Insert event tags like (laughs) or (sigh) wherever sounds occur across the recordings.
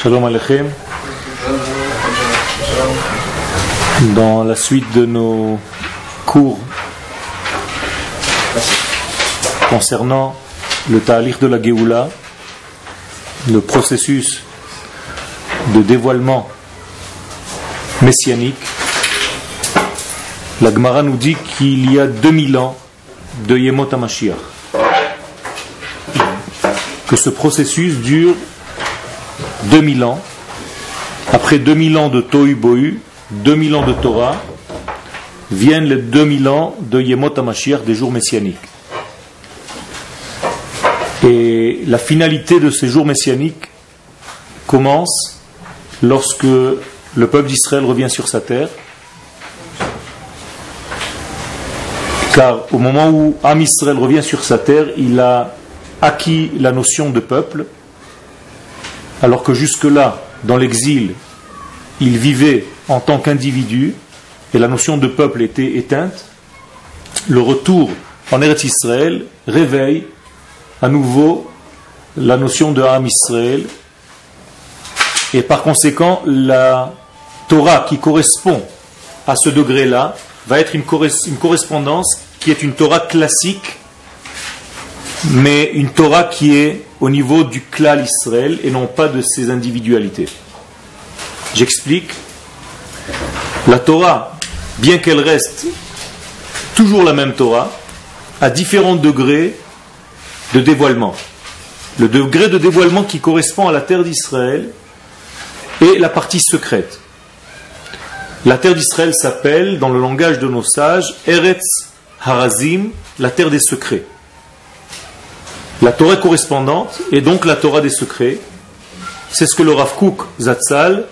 Shalom Aleichem. Dans la suite de nos cours concernant le ta'alir de la Géoula, le processus de dévoilement messianique, la Gemara nous dit qu'il y a 2000 ans de Yemot HaMashiach. Que ce processus dure 2000 ans. Après 2000 ans de Tohu Bohu, 2000 ans de Torah, viennent les 2000 ans de Yemot HaMashiach, des jours messianiques. Et la finalité de ces jours messianiques commence lorsque le peuple d'Israël revient sur sa terre. Car au moment où Am Israël revient sur sa terre, il a acquis la notion de peuple, alors que jusque-là, dans l'exil, il vivait en tant qu'individu et la notion de peuple était éteinte. Le retour en Eretz Israël réveille à nouveau la notion de Am Israël et par conséquent la Torah qui correspond à ce degré-là va être une, correspondance qui est une Torah classique mais une Torah qui est au niveau du clan Israël et non pas de ses individualités. J'explique. La Torah, bien qu'elle reste toujours la même Torah, à différents degrés de dévoilement. Le degré de dévoilement qui correspond à la terre d'Israël est la partie secrète. La terre d'Israël s'appelle, dans le langage de nos sages, Eretz Harazim, la terre des secrets. La Torah correspondante est donc la Torah des secrets. C'est ce que le Rav Kook Zatzal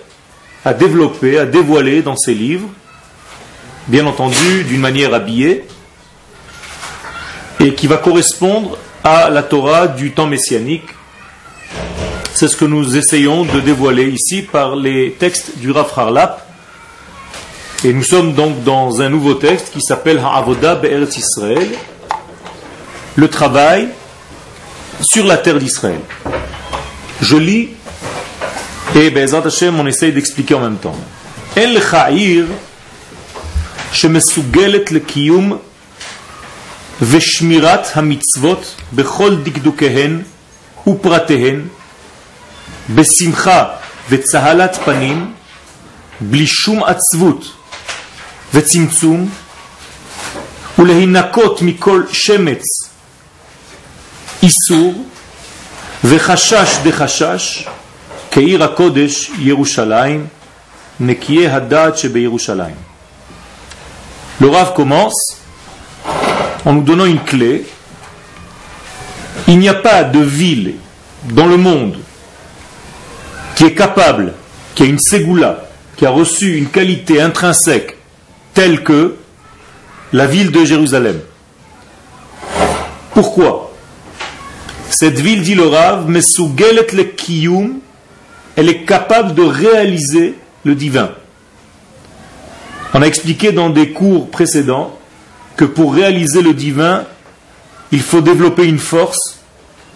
a développé, a dévoilé dans ses livres, bien entendu d'une manière habillée, et qui va correspondre à la Torah du temps messianique. C'est ce que nous essayons de dévoiler ici par les textes du Rav Harlap. Et nous sommes donc dans un nouveau texte qui s'appelle Ha'avoda Be'eretz Israël, le travail sur la terre d'Israël. Je lis et Bezat Hashem, on essaye d'expliquer en même temps. El Cha'ir, שמסוגלת לקיום ושמירת המצוות בכל דקדוקיהן ופרטיהן, בשמחה וצהלת פנים, בלי שום עצבות וצמצום, ולהינקות מכל שמץ Le Rav commence en nous donnant une clé. Il n'y a pas de ville dans le monde qui est capable, qui a une ségoula, qui a reçu une qualité intrinsèque telle que la ville de Jérusalem. Pourquoi? Cette ville, dit le Rav, le kiyum, elle est capable de réaliser le divin. On a expliqué dans des cours précédents que pour réaliser le divin, il faut développer une force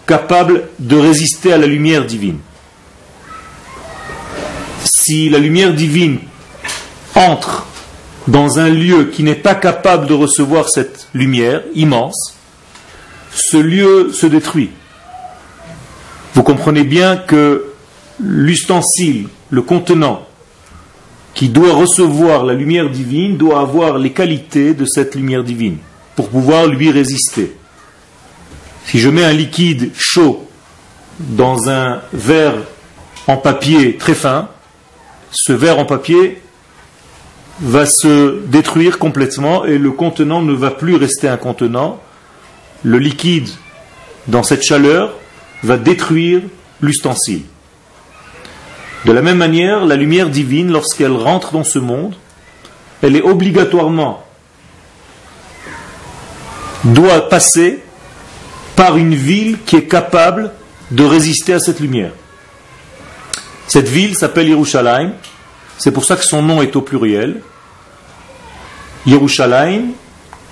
capable de résister à la lumière divine. Si la lumière divine entre dans un lieu qui n'est pas capable de recevoir cette lumière immense, ce lieu se détruit vous comprenez bien que l'ustensile, le contenant, qui doit recevoir la lumière divine, doit avoir les qualités de cette lumière divine pour pouvoir lui résister. Si je mets un liquide chaud dans un verre en papier très fin, ce verre en papier va se détruire complètement et le contenant ne va plus rester un contenant. Le liquide, dans cette chaleur, va détruire l'ustensile. De la même manière, la lumière divine, lorsqu'elle rentre dans ce monde, elle est obligatoirement doit passer par une ville qui est capable de résister à cette lumière. Cette ville s'appelle Yerushalayim, c'est pour ça que son nom est au pluriel. Yerushalayim,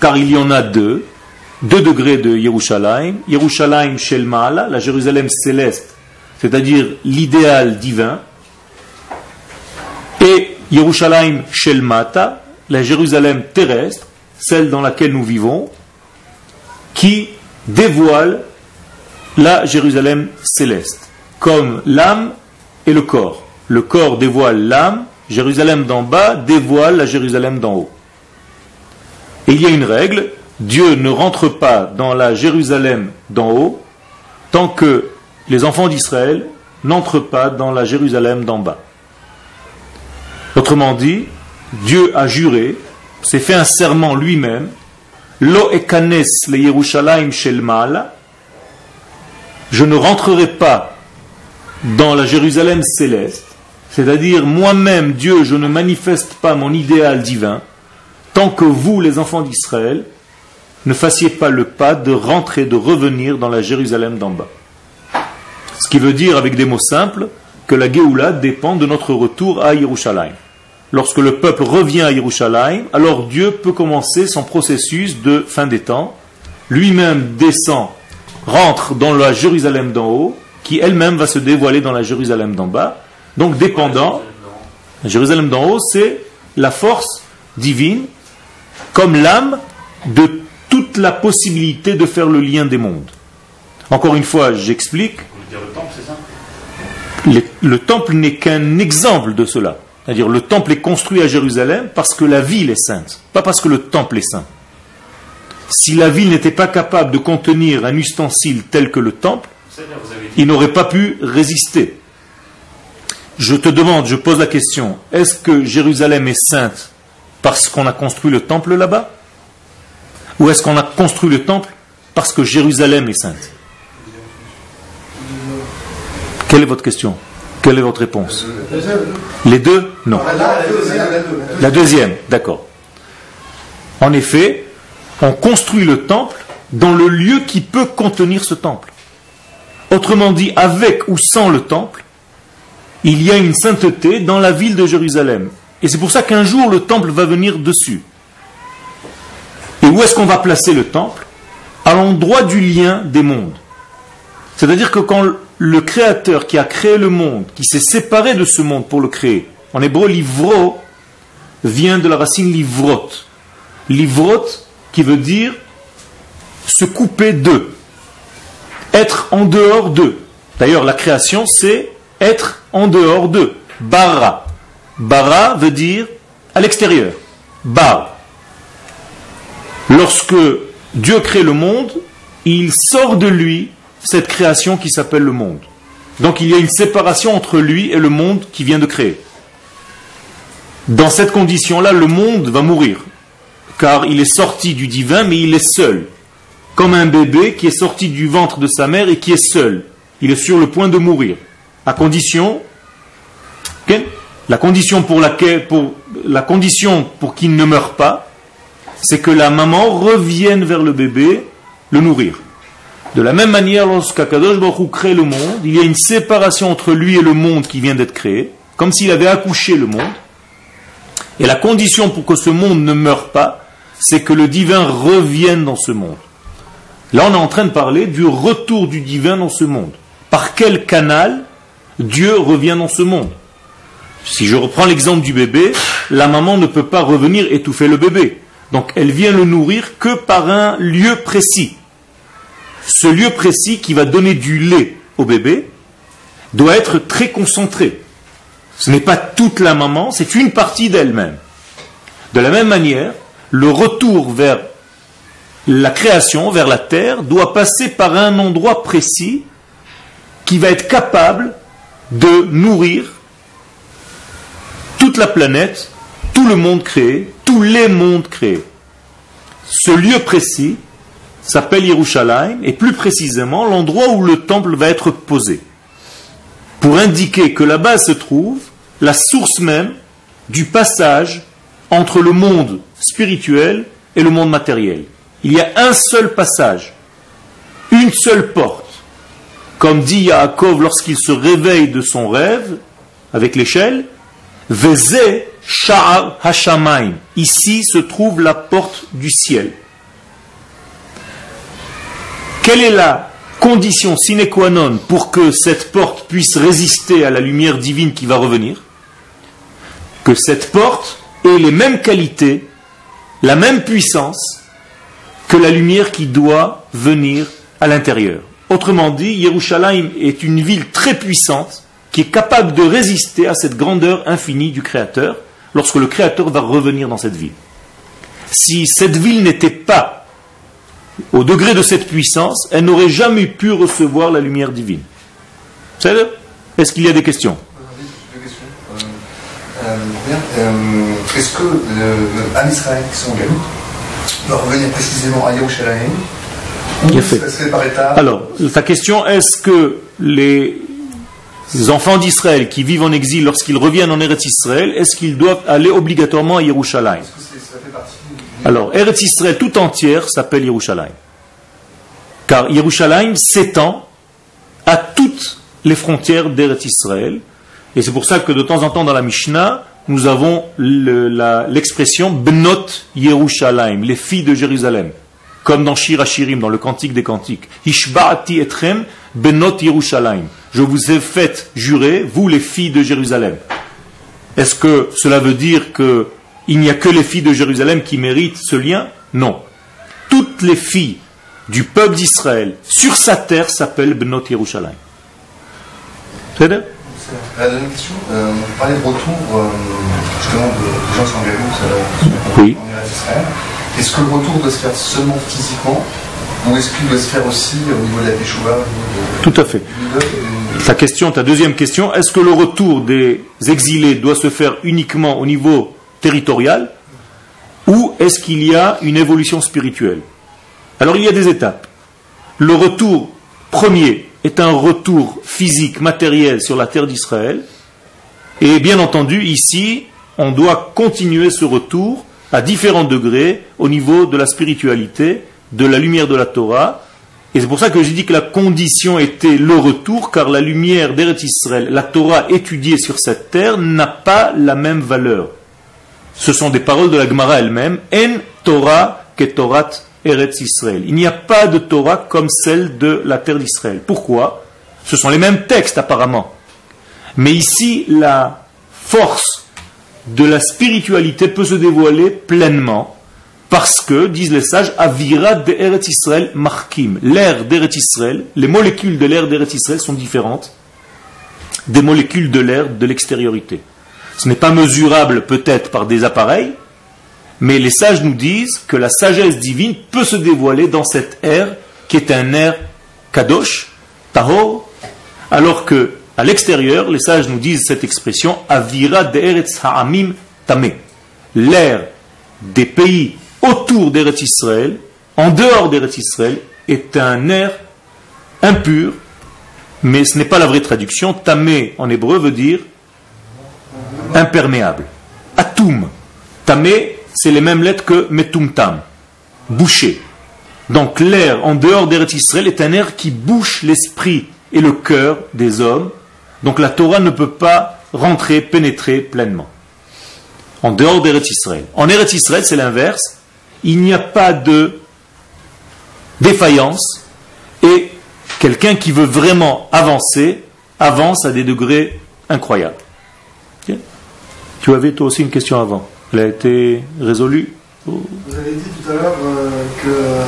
car il y en a deux, deux degrés de Yerushalayim, Yerushalayim Shel la Jérusalem céleste, c'est-à-dire l'idéal divin, Yerushalayim Shelmata, la Jérusalem terrestre, celle dans laquelle nous vivons, qui dévoile la Jérusalem céleste, comme l'âme et le corps. Le corps dévoile l'âme, Jérusalem d'en bas dévoile la Jérusalem d'en haut. Et il y a une règle, Dieu ne rentre pas dans la Jérusalem d'en haut tant que les enfants d'Israël n'entrent pas dans la Jérusalem d'en bas. Autrement dit, Dieu a juré, s'est fait un serment lui-même, Lo ekanes le Yerushalayim shel je ne rentrerai pas dans la Jérusalem céleste, c'est-à-dire moi-même, Dieu, je ne manifeste pas mon idéal divin, tant que vous, les enfants d'Israël, ne fassiez pas le pas de rentrer, de revenir dans la Jérusalem d'en bas. Ce qui veut dire, avec des mots simples, que la Géoula dépend de notre retour à Yerushalayim. Lorsque le peuple revient à Yerushalayim, alors Dieu peut commencer son processus de fin des temps. Lui-même descend, rentre dans la Jérusalem d'en haut, qui elle-même va se dévoiler dans la Jérusalem d'en bas. Donc dépendant, la Jérusalem d'en haut, c'est la force divine comme l'âme de toute la possibilité de faire le lien des mondes. Encore une fois, j'explique. Le, temple n'est qu'un exemple de cela. C'est-à-dire le temple est construit à Jérusalem parce que la ville est sainte, pas parce que le temple est saint. Si la ville n'était pas capable de contenir un ustensile tel que le temple, il n'aurait pas pu résister. Je te demande, je pose la question, est-ce que Jérusalem est sainte parce qu'on a construit le temple là-bas? Ou est-ce qu'on a construit le temple parce que Jérusalem est sainte? Quelle est votre question? Quelle est votre réponse? Les deux? Non. La deuxième, d'accord. En effet, on construit le temple dans le lieu qui peut contenir ce temple. Autrement dit, avec ou sans le temple, il y a une sainteté dans la ville de Jérusalem. Et c'est pour ça qu'un jour le temple va venir dessus. Et où est-ce qu'on va placer le temple? À l'endroit du lien des mondes. C'est-à-dire que quand le créateur qui a créé le monde, qui s'est séparé de ce monde pour le créer, en hébreu livro vient de la racine livrot. Livrot qui veut dire se couper d'eux, être en dehors d'eux. D'ailleurs, la création, c'est être en dehors d'eux. Bara. Bara veut dire à l'extérieur. Bar. Lorsque Dieu crée le monde, il sort de lui cette création qui s'appelle le monde. Donc il y a une séparation entre lui et le monde qui vient de créer. Dans cette condition-là, le monde va mourir, car il est sorti du divin, mais il est seul, comme un bébé qui est sorti du ventre de sa mère et qui est seul. Il est sur le point de mourir, à condition, la condition pour laquelle, la condition pour qu'il ne meure pas, c'est que la maman revienne vers le bébé, le nourrir. De la même manière, lorsqu'Akadosh Baruch crée le monde, il y a une séparation entre lui et le monde qui vient d'être créé, comme s'il avait accouché le monde. Et la condition pour que ce monde ne meure pas, c'est que le divin revienne dans ce monde. Là, on est en train de parler du retour du divin dans ce monde. Par quel canal Dieu revient dans ce monde? Si je reprends l'exemple du bébé, la maman ne peut pas revenir étouffer le bébé. Donc elle vient le nourrir que par un lieu précis ce lieu précis qui va donner du lait au bébé doit être très concentré. Ce n'est pas toute la maman, c'est une partie d'elle-même. De la même manière, le retour vers la création, vers la terre, doit passer par un endroit précis qui va être capable de nourrir toute la planète, tout le monde créé, tous les mondes créés. Ce lieu précis s'appelle Yerushalayim, et plus précisément l'endroit où le temple va être posé, pour indiquer que là-bas se trouve la source même du passage entre le monde spirituel et le monde matériel. Il y a un seul passage, une seule porte. Comme dit Yaakov lorsqu'il se réveille de son rêve avec l'échelle, Veze Sha'ar Hashamaim. Ici se trouve la porte du ciel. Quelle est la condition sine qua non pour que cette porte puisse résister à la lumière divine qui va revenir? Que cette porte ait les mêmes qualités, la même puissance que la lumière qui doit venir à l'intérieur. Autrement dit, Yerushalayim est une ville très puissante qui est capable de résister à cette grandeur infinie du Créateur lorsque le Créateur va revenir dans cette ville. Si cette ville n'était pas au degré de cette puissance, elle n'aurait jamais pu recevoir la lumière divine. Est-ce qu'il y a des questions? Euh, euh, Est-ce que l'Am Israël qui sont en doit revenir précisément à Yerushalayim? Fait. Alors, ta question, est-ce que les enfants d'Israël qui vivent en exil, lorsqu'ils reviennent en Eretz Israël, est-ce qu'ils doivent aller obligatoirement à Yerushalayim? Alors, Eretz Israël tout entière s'appelle Yerushalayim. Car Yerushalayim s'étend à toutes les frontières d'Eretz Israël. Et c'est pour ça que de temps en temps dans la Mishnah, nous avons l'expression Bnot Yerushalayim, les filles de Jérusalem. Comme dans Shir Hashirim, dans le Cantique des Cantiques. Ishba'ati etrem Benot Yerushalayim. Je vous ai fait jurer, vous les filles de Jérusalem. Est-ce que cela veut dire qu'il n'y a que les filles de Jérusalem qui méritent ce lien? Non. Toutes les filles du peuple d'Israël sur sa terre s'appellent Benot Yerushalayim. C'est La deuxième question, euh, on parlait de retour euh, justement de gens qui oui. en. Est-ce que le retour doit se faire seulement physiquement? Ou est-ce qu'il doit se faire aussi au niveau de la Teshuvah Tout à fait. Ta deuxième question, est-ce que le retour des exilés doit se faire uniquement au niveau territorial ou est-ce qu'il y a une évolution spirituelle? Alors il y a des étapes. Le retour premier est un retour physique, matériel sur la terre d'Israël. Et bien entendu, ici, on doit continuer ce retour à différents degrés au niveau de la spiritualité, de la lumière de la Torah. Et c'est pour ça que j'ai dit que la condition était le retour, car la lumière d'Eretz Israël, la Torah étudiée sur cette terre, n'a pas la même valeur. Ce sont des paroles de la Gemara elle-même. En Torah que Torah Eretz Israël. Il n'y a pas de Torah comme celle de la terre d'Israël. Pourquoi? Ce sont les mêmes textes apparemment. Mais ici, la force de la spiritualité peut se dévoiler pleinement parce que, disent les sages, Avira de Eretz Israël markim. L'air d'Eretz Israël, les molécules de l'air d'Eretz Israël sont différentes des molécules de l'air de l'extériorité. Ce n'est pas mesurable peut-être par des appareils, mais les sages nous disent que la sagesse divine peut se dévoiler dans cet air qui est un air kadosh, tahor, alors que à l'extérieur, les sages nous disent cette expression Avira de'eretz ha'amim tame. L'air des pays autour d'Eretz Israël, en dehors d'Eretz Israël, est un air impur, mais ce n'est pas la vraie traduction. Tamé en hébreu veut dire imperméable. Atum. Tamé, c'est les mêmes lettres que metumtam, bouché. Donc l'air en dehors d'Eretz Israël est un air qui bouche l'esprit et le cœur des hommes donc la Torah ne peut pas rentrer, pénétrer pleinement. En dehors d'Eretz Israël. En Eretz Israël, c'est l'inverse. Il n'y a pas de défaillance et quelqu'un qui veut vraiment avancer avance à des degrés incroyables. Tu avais toi aussi une question avant. Elle a été résolue Vous avez dit tout à l'heure euh, que euh,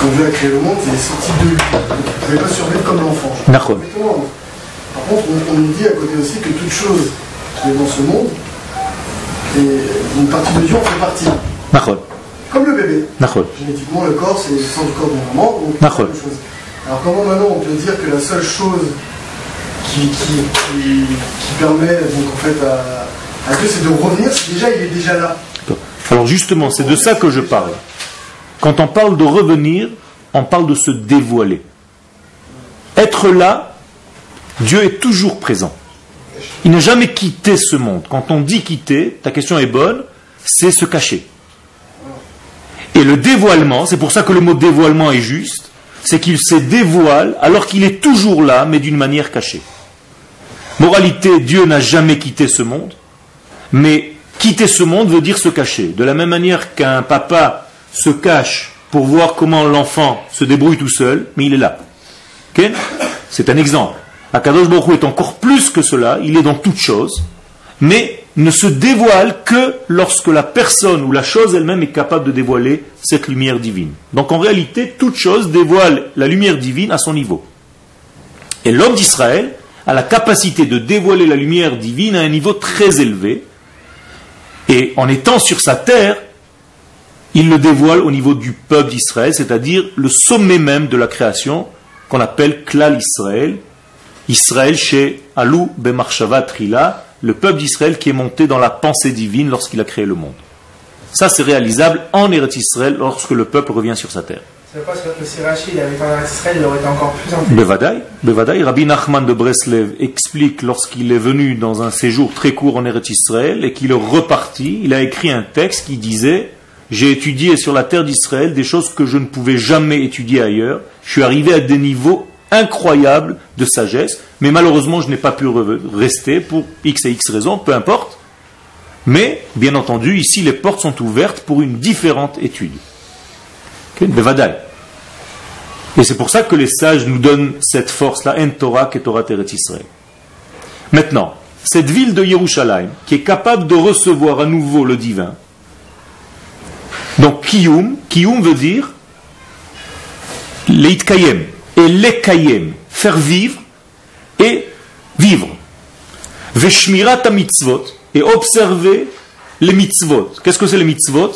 quand Dieu a créé le monde, il est sorti de lui. Vous n'avez pas survécu comme l'enfant. Par contre, on, nous dit à côté aussi que toute chose qui est dans ce monde, et une partie de Dieu en fait partie. Comme le bébé. Génétiquement, le corps, c'est le sang du corps de la maman. Donc Alors comment maintenant on peut dire que la seule chose qui, permet donc, en fait, à, Dieu, c'est de revenir, c'est déjà il est déjà là. Alors justement, c'est de ça que je parle. Quand on parle de revenir, on parle de se dévoiler. Être là, Dieu est toujours présent. Il n'a jamais quitté ce monde. Quand on dit quitter, ta question est bonne, c'est se cacher. Et le dévoilement, c'est pour ça que le mot dévoilement est juste, c'est qu'il se dévoile alors qu'il est toujours là, mais d'une manière cachée. Moralité, Dieu n'a jamais quitté ce monde, mais quitter ce monde veut dire se cacher. De la même manière qu'un papa se cache pour voir comment l'enfant se débrouille tout seul, mais il est là. C'est un exemple. Akadosh Baruch est encore plus que cela, il est dans toutes choses, mais ne se dévoile que lorsque la personne ou la chose elle-même est capable de dévoiler cette lumière divine. Donc en réalité, toute chose dévoile la lumière divine à son niveau. Et l'homme d'Israël a la capacité de dévoiler la lumière divine à un niveau très élevé. Et en étant sur sa terre, il le dévoile au niveau du peuple d'Israël, c'est-à-dire le sommet même de la création, qu'on appelle Klal Israël, Israël chez Alou Bemarshava Trila, le peuple d'Israël qui est monté dans la pensée divine lorsqu'il a créé le monde. Ça, c'est réalisable en Eretz Israël lorsque le peuple revient sur sa terre. C'est pas que si Rachid avait été en Eretz Israël, il aurait été encore plus Bevadaï, Bevadaï. Rabbi Nachman de Breslev explique lorsqu'il est venu dans un séjour très court en Eretz Israël et qu'il est reparti, il a écrit un texte qui disait J'ai étudié sur la terre d'Israël des choses que je ne pouvais jamais étudier ailleurs. Je suis arrivé à des niveaux incroyable de sagesse, mais malheureusement je n'ai pas pu rester pour X et X raisons, peu importe. Mais, bien entendu, ici les portes sont ouvertes pour une différente étude. Et c'est pour ça que les sages nous donnent cette force-là, en Torah, et Torah Teret Israël. Maintenant, cette ville de Yerushalayim, qui est capable de recevoir à nouveau le divin, donc Kiyum, Kiyum veut dire Leitkayem, et lekayem, faire vivre et vivre. Veshmirat mitzvot, et observer les mitzvot. Qu'est-ce que c'est les mitzvot?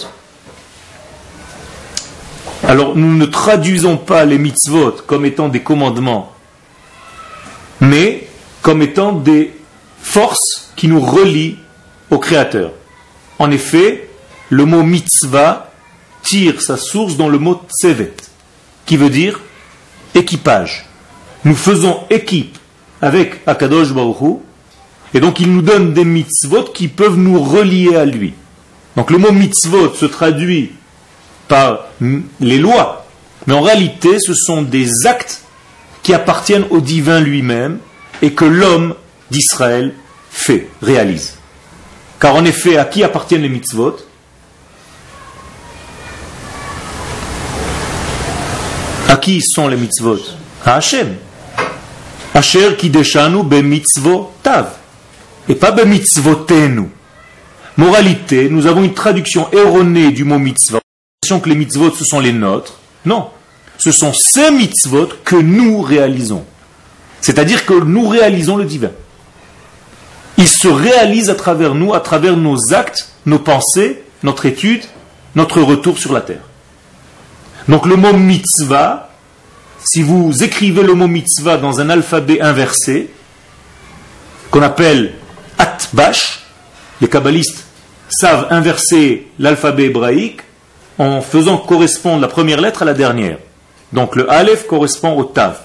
Alors, nous ne traduisons pas les mitzvot comme étant des commandements, mais comme étant des forces qui nous relient au Créateur. En effet, le mot mitzvah tire sa source dans le mot tsevet, qui veut dire équipage. Nous faisons équipe avec Akadosh Baruch et donc il nous donne des mitzvot qui peuvent nous relier à lui. Donc le mot mitzvot se traduit par les lois, mais en réalité ce sont des actes qui appartiennent au divin lui-même et que l'homme d'Israël fait, réalise. Car en effet, à qui appartiennent les mitzvot? À qui sont les mitzvot? À Hachem. Asher kideshanu be tav. Et pas be mitzvotenu. Moralité, nous avons une traduction erronée du mot mitzvot. que les mitzvot, ce sont les nôtres. Non. Ce sont ces mitzvot que nous réalisons. C'est-à-dire que nous réalisons le divin. Il se réalise à travers nous, à travers nos actes, nos pensées, notre étude, notre retour sur la terre. Donc le mot mitzvah, si vous écrivez le mot mitzvah dans un alphabet inversé, qu'on appelle atbash, les kabbalistes savent inverser l'alphabet hébraïque en faisant correspondre la première lettre à la dernière. Donc le aleph correspond au tav,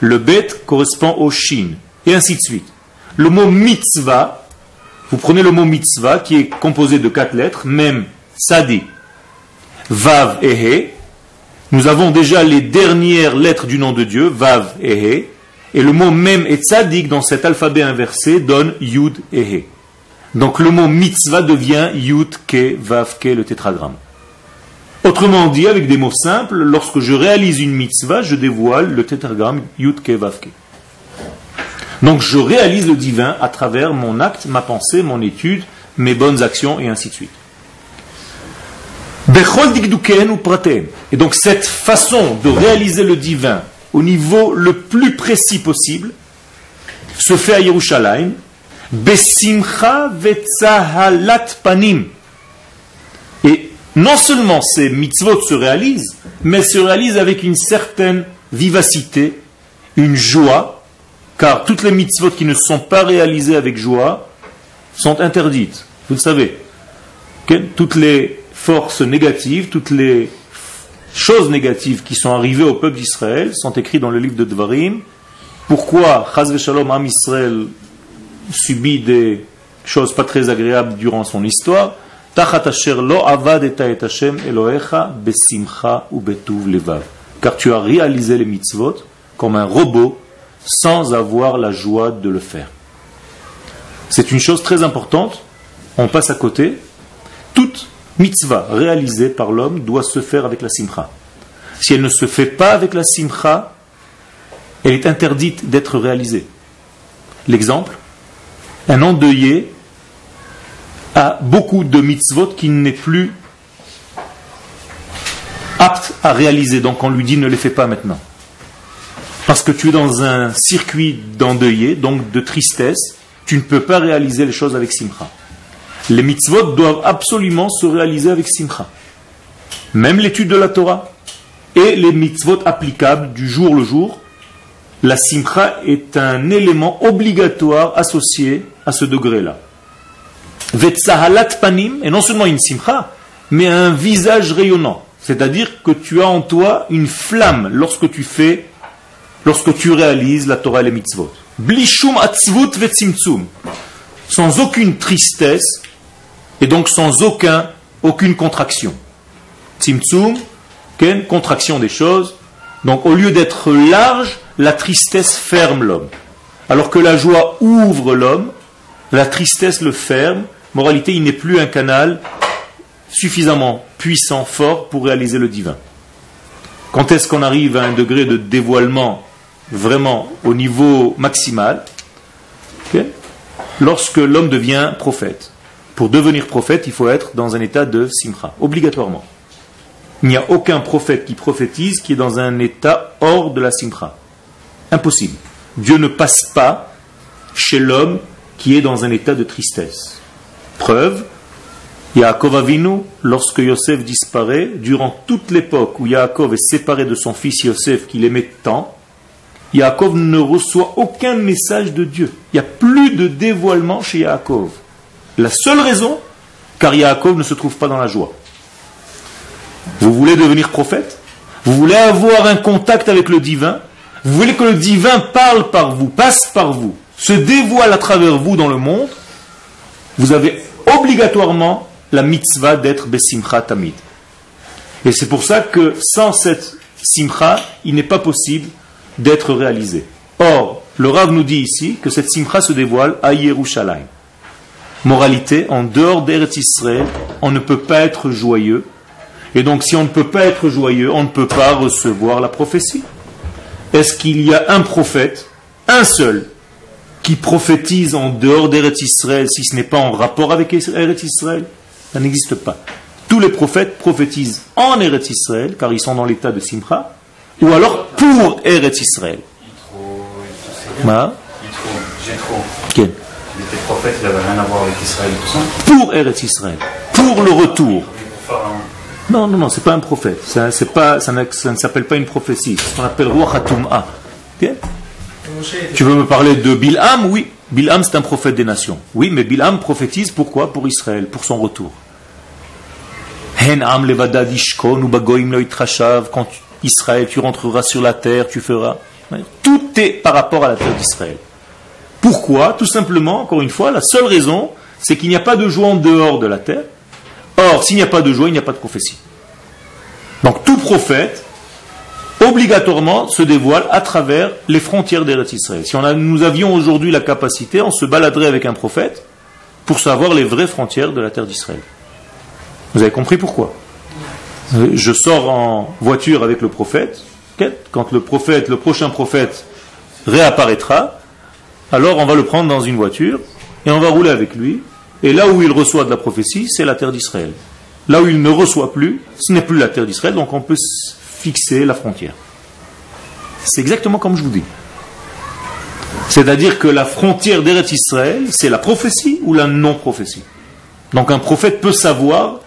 le bet correspond au shin, et ainsi de suite. Le mot mitzvah, vous prenez le mot mitzvah qui est composé de quatre lettres, même sadi, vav et he, nous avons déjà les dernières lettres du nom de Dieu, Vav et He, et le mot Mem et Tzadik dans cet alphabet inversé donne Yud et He. Donc le mot mitzvah devient Yud Ke Vav Ke, le tétragramme. Autrement dit, avec des mots simples, lorsque je réalise une mitzvah, je dévoile le tétragramme Yud Ke Vav Ke. Donc je réalise le divin à travers mon acte, ma pensée, mon étude, mes bonnes actions et ainsi de suite. Et donc cette façon de réaliser le divin au niveau le plus précis possible se fait à Yerushalayim. Besimcha panim. Et non seulement ces mitzvot se réalisent, mais se réalisent avec une certaine vivacité, une joie, car toutes les mitzvot qui ne sont pas réalisées avec joie sont interdites. Vous le savez. Toutes les forces négatives, toutes les choses négatives qui sont arrivées au peuple d'Israël sont écrites dans le livre de Dvarim. Pourquoi Chaz Shalom Am Israël subit des choses pas très agréables durant son histoire? Car tu as réalisé les mitzvot comme un robot sans avoir la joie de le faire. C'est une chose très importante. On passe à côté. Toute mitzvah réalisée par l'homme doit se faire avec la simcha. Si elle ne se fait pas avec la simcha, elle est interdite d'être réalisée. L'exemple, un endeuillé a beaucoup de mitzvot qui n'est plus apte à réaliser. Donc on lui dit ne les fais pas maintenant. Parce que tu es dans un circuit d'endeuillé, donc de tristesse, tu ne peux pas réaliser les choses avec simcha. Les mitzvot doivent absolument se réaliser avec simcha. Même l'étude de la Torah et les mitzvot applicables du jour le jour, la simcha est un élément obligatoire associé à ce degré-là. Vetsahalat panim, et non seulement une simcha, mais un visage rayonnant. C'est-à-dire que tu as en toi une flamme lorsque tu fais, lorsque tu réalises la Torah et les mitzvot. Blishum atzvut vetzimtzum. Sans aucune tristesse et donc sans aucun, aucune contraction. Tzimtzum, contraction des choses. Donc au lieu d'être large, la tristesse ferme l'homme. Alors que la joie ouvre l'homme, la tristesse le ferme. Moralité, il n'est plus un canal suffisamment puissant, fort pour réaliser le divin. Quand est-ce qu'on arrive à un degré de dévoilement vraiment au niveau maximal? Lorsque l'homme devient prophète. Pour devenir prophète, il faut être dans un état de simcha, obligatoirement. Il n'y a aucun prophète qui prophétise qui est dans un état hors de la simcha. Impossible. Dieu ne passe pas chez l'homme qui est dans un état de tristesse. Preuve, Yaakov Avinu, lorsque Yosef disparaît, durant toute l'époque où Yaakov est séparé de son fils Yosef qu'il aimait tant, Yaakov ne reçoit aucun message de Dieu. Il n'y a plus de dévoilement chez Yaakov. La seule raison, car Yaakov ne se trouve pas dans la joie. Vous voulez devenir prophète? Vous voulez avoir un contact avec le divin? Vous voulez que le divin parle par vous, passe par vous, se dévoile à travers vous dans le monde? Vous avez obligatoirement la mitzvah d'être besimcha tamid. Et c'est pour ça que sans cette simcha, il n'est pas possible d'être réalisé. Or, le Rav nous dit ici que cette simcha se dévoile à Yerushalayim. Moralité, en dehors d'Eretz Israël, on ne peut pas être joyeux. Et donc, si on ne peut pas être joyeux, on ne peut pas recevoir la prophétie. Est-ce qu'il y a un prophète, un seul, qui prophétise en dehors d'Eretz Israël, si ce n'est pas en rapport avec Eretz Israël? Ça n'existe pas. Tous les prophètes prophétisent en Eretz Israël, car ils sont dans l'état de Simcha, ou alors pour Eretz Israël. Il était prophète, il n'avait rien à voir avec Israël tout ça Pour Eretz Israël, pour le retour. Non, non, non, c'est pas un prophète. Ça, pas, ça, ne s'appelle pas une prophétie. C'est ce qu'on appelle Ruach Tu veux me parler de Bilham Oui. Bilham, c'est un prophète des nations. Oui, mais Bilham prophétise pourquoi? Pour Israël, pour son retour. Quand Israël, tu rentreras sur la terre, tu feras. Tout est par rapport à la terre d'Israël. Pourquoi? Tout simplement, encore une fois, la seule raison, c'est qu'il n'y a pas de joie en dehors de la terre. Or, s'il n'y a pas de joie, il n'y a pas de prophétie. Donc tout prophète, obligatoirement, se dévoile à travers les frontières d'Eretz Israël. Si on nous avions aujourd'hui la capacité, on se baladerait avec un prophète pour savoir les vraies frontières de la terre d'Israël. Vous avez compris pourquoi? Je sors en voiture avec le prophète. Quand le prophète, le prochain prophète réapparaîtra, alors on va le prendre dans une voiture et on va rouler avec lui. Et là où il reçoit de la prophétie, c'est la terre d'Israël. Là où il ne reçoit plus, ce n'est plus la terre d'Israël, donc on peut fixer la frontière. C'est exactement comme je vous dis. C'est-à-dire que la frontière d'Eretz Israël, c'est la prophétie ou la non-prophétie? Donc un prophète peut savoir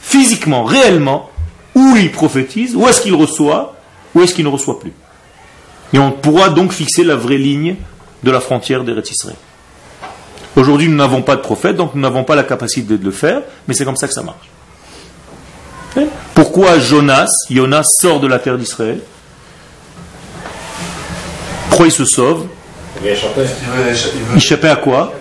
physiquement, réellement, où il prophétise, où est-ce qu'il reçoit, où est-ce qu'il ne reçoit plus. Et on pourra donc fixer la vraie ligne de la frontière d'Eretz Israël. Aujourd'hui, nous n'avons pas de prophète, donc nous n'avons pas la capacité de le faire, mais c'est comme ça que ça marche. Hein? Pourquoi Jonas, Jonas sort de la terre d'Israël? Pourquoi il se sauve? Il échappait à quoi?